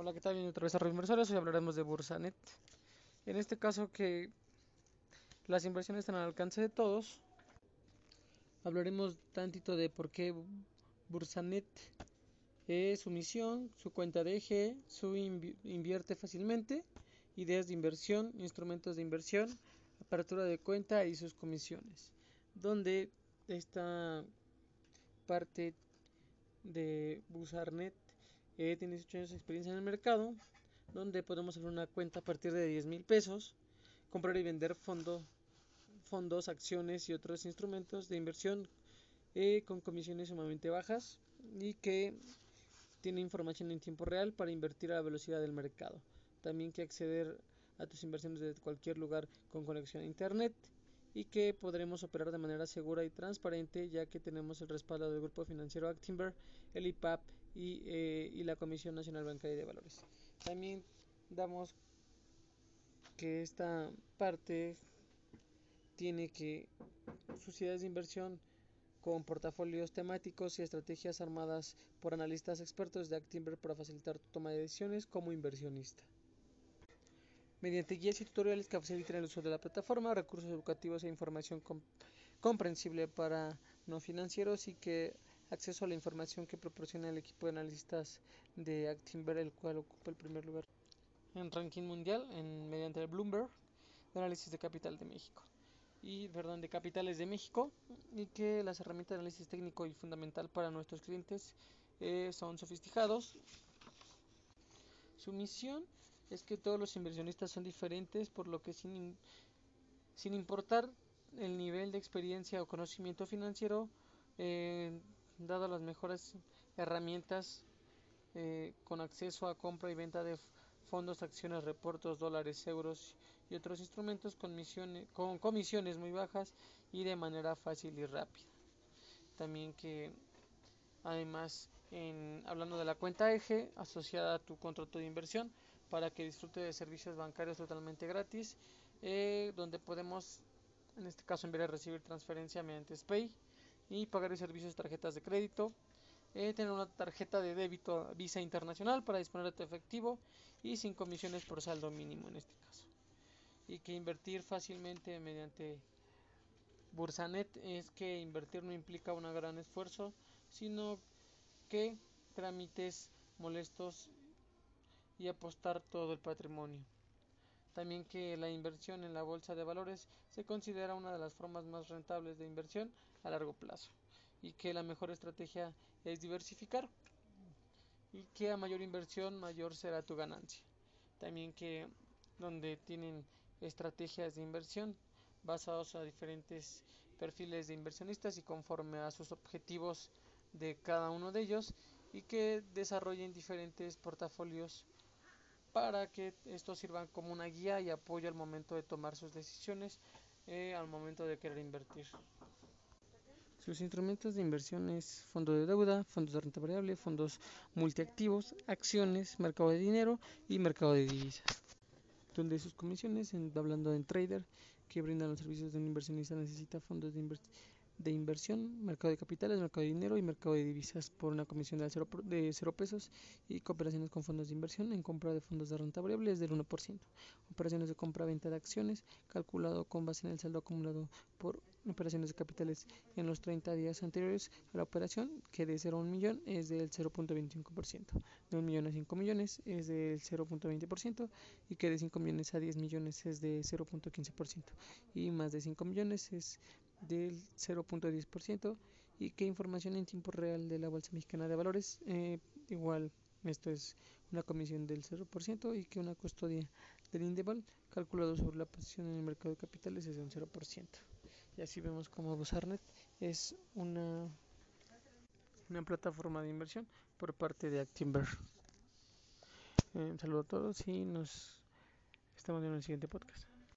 Hola, ¿qué tal? Bienvenido otra vez a Inversores. Hoy hablaremos de Bursanet. En este caso que las inversiones están al alcance de todos, hablaremos tantito de por qué Bursanet es su misión, su cuenta de eje, su invierte fácilmente, ideas de inversión, instrumentos de inversión, apertura de cuenta y sus comisiones. Donde esta parte de Bursanet eh, tiene 18 años de experiencia en el mercado, donde podemos hacer una cuenta a partir de 10 mil pesos, comprar y vender fondo, fondos, acciones y otros instrumentos de inversión eh, con comisiones sumamente bajas y que tiene información en tiempo real para invertir a la velocidad del mercado. También que acceder a tus inversiones desde cualquier lugar con conexión a internet y que podremos operar de manera segura y transparente ya que tenemos el respaldo del grupo financiero Actimber, el IPAP y, eh, y la Comisión Nacional Bancaria de Valores. También damos que esta parte tiene que sociedades de inversión con portafolios temáticos y estrategias armadas por analistas expertos de Actimber para facilitar tu toma de decisiones como inversionista mediante guías y tutoriales que facilitan el uso de la plataforma, recursos educativos e información comprensible para no financieros y que acceso a la información que proporciona el equipo de analistas de Actimber, el cual ocupa el primer lugar en ranking mundial en, mediante el Bloomberg de análisis de capital de México. Y perdón de capitales de México y que las herramientas de análisis técnico y fundamental para nuestros clientes eh, son sofisticados. Su misión es que todos los inversionistas son diferentes, por lo que sin, sin importar el nivel de experiencia o conocimiento financiero, eh, dado las mejores herramientas eh, con acceso a compra y venta de fondos, acciones, reportos, dólares, euros y otros instrumentos con, con comisiones muy bajas y de manera fácil y rápida. También que además en, hablando de la cuenta eje asociada a tu contrato de inversión, para que disfrute de servicios bancarios totalmente gratis, eh, donde podemos, en este caso, enviar y recibir transferencia mediante SPAY y pagar servicios de tarjetas de crédito. Eh, tener una tarjeta de débito Visa Internacional para disponer de tu efectivo y sin comisiones por saldo mínimo en este caso. Y que invertir fácilmente mediante Bursanet es que invertir no implica un gran esfuerzo, sino que trámites molestos y apostar todo el patrimonio. También que la inversión en la bolsa de valores se considera una de las formas más rentables de inversión a largo plazo y que la mejor estrategia es diversificar y que a mayor inversión mayor será tu ganancia. También que donde tienen estrategias de inversión basados a diferentes perfiles de inversionistas y conforme a sus objetivos de cada uno de ellos y que desarrollen diferentes portafolios para que estos sirvan como una guía y apoyo al momento de tomar sus decisiones, eh, al momento de querer invertir. Sus instrumentos de inversión es fondo de deuda, fondos de renta variable, fondos multiactivos, acciones, mercado de dinero y mercado de divisas. Donde sus comisiones, hablando en trader, que brindan los servicios de un inversionista, necesita fondos de inversión de inversión, mercado de capitales, mercado de dinero y mercado de divisas por una comisión de 0, de pesos y cooperaciones con fondos de inversión en compra de fondos de renta variable es del 1%. Operaciones de compra-venta de acciones calculado con base en el saldo acumulado por operaciones de capitales en los 30 días anteriores a la operación que de 0 a 1 millón es del 0.25%, de 1 millón a 5 millones es del 0.20% y que de 5 millones a 10 millones es de 0.15% y más de 5 millones es del 0.10% y que información en tiempo real de la Bolsa Mexicana de Valores, eh, igual esto es una comisión del 0% y que una custodia del Indeval calculado sobre la posición en el mercado de capitales es de un 0%. Y así vemos como Bosarnet es una, una plataforma de inversión por parte de Actimber. Eh, saludo a todos y nos estamos viendo en el siguiente podcast.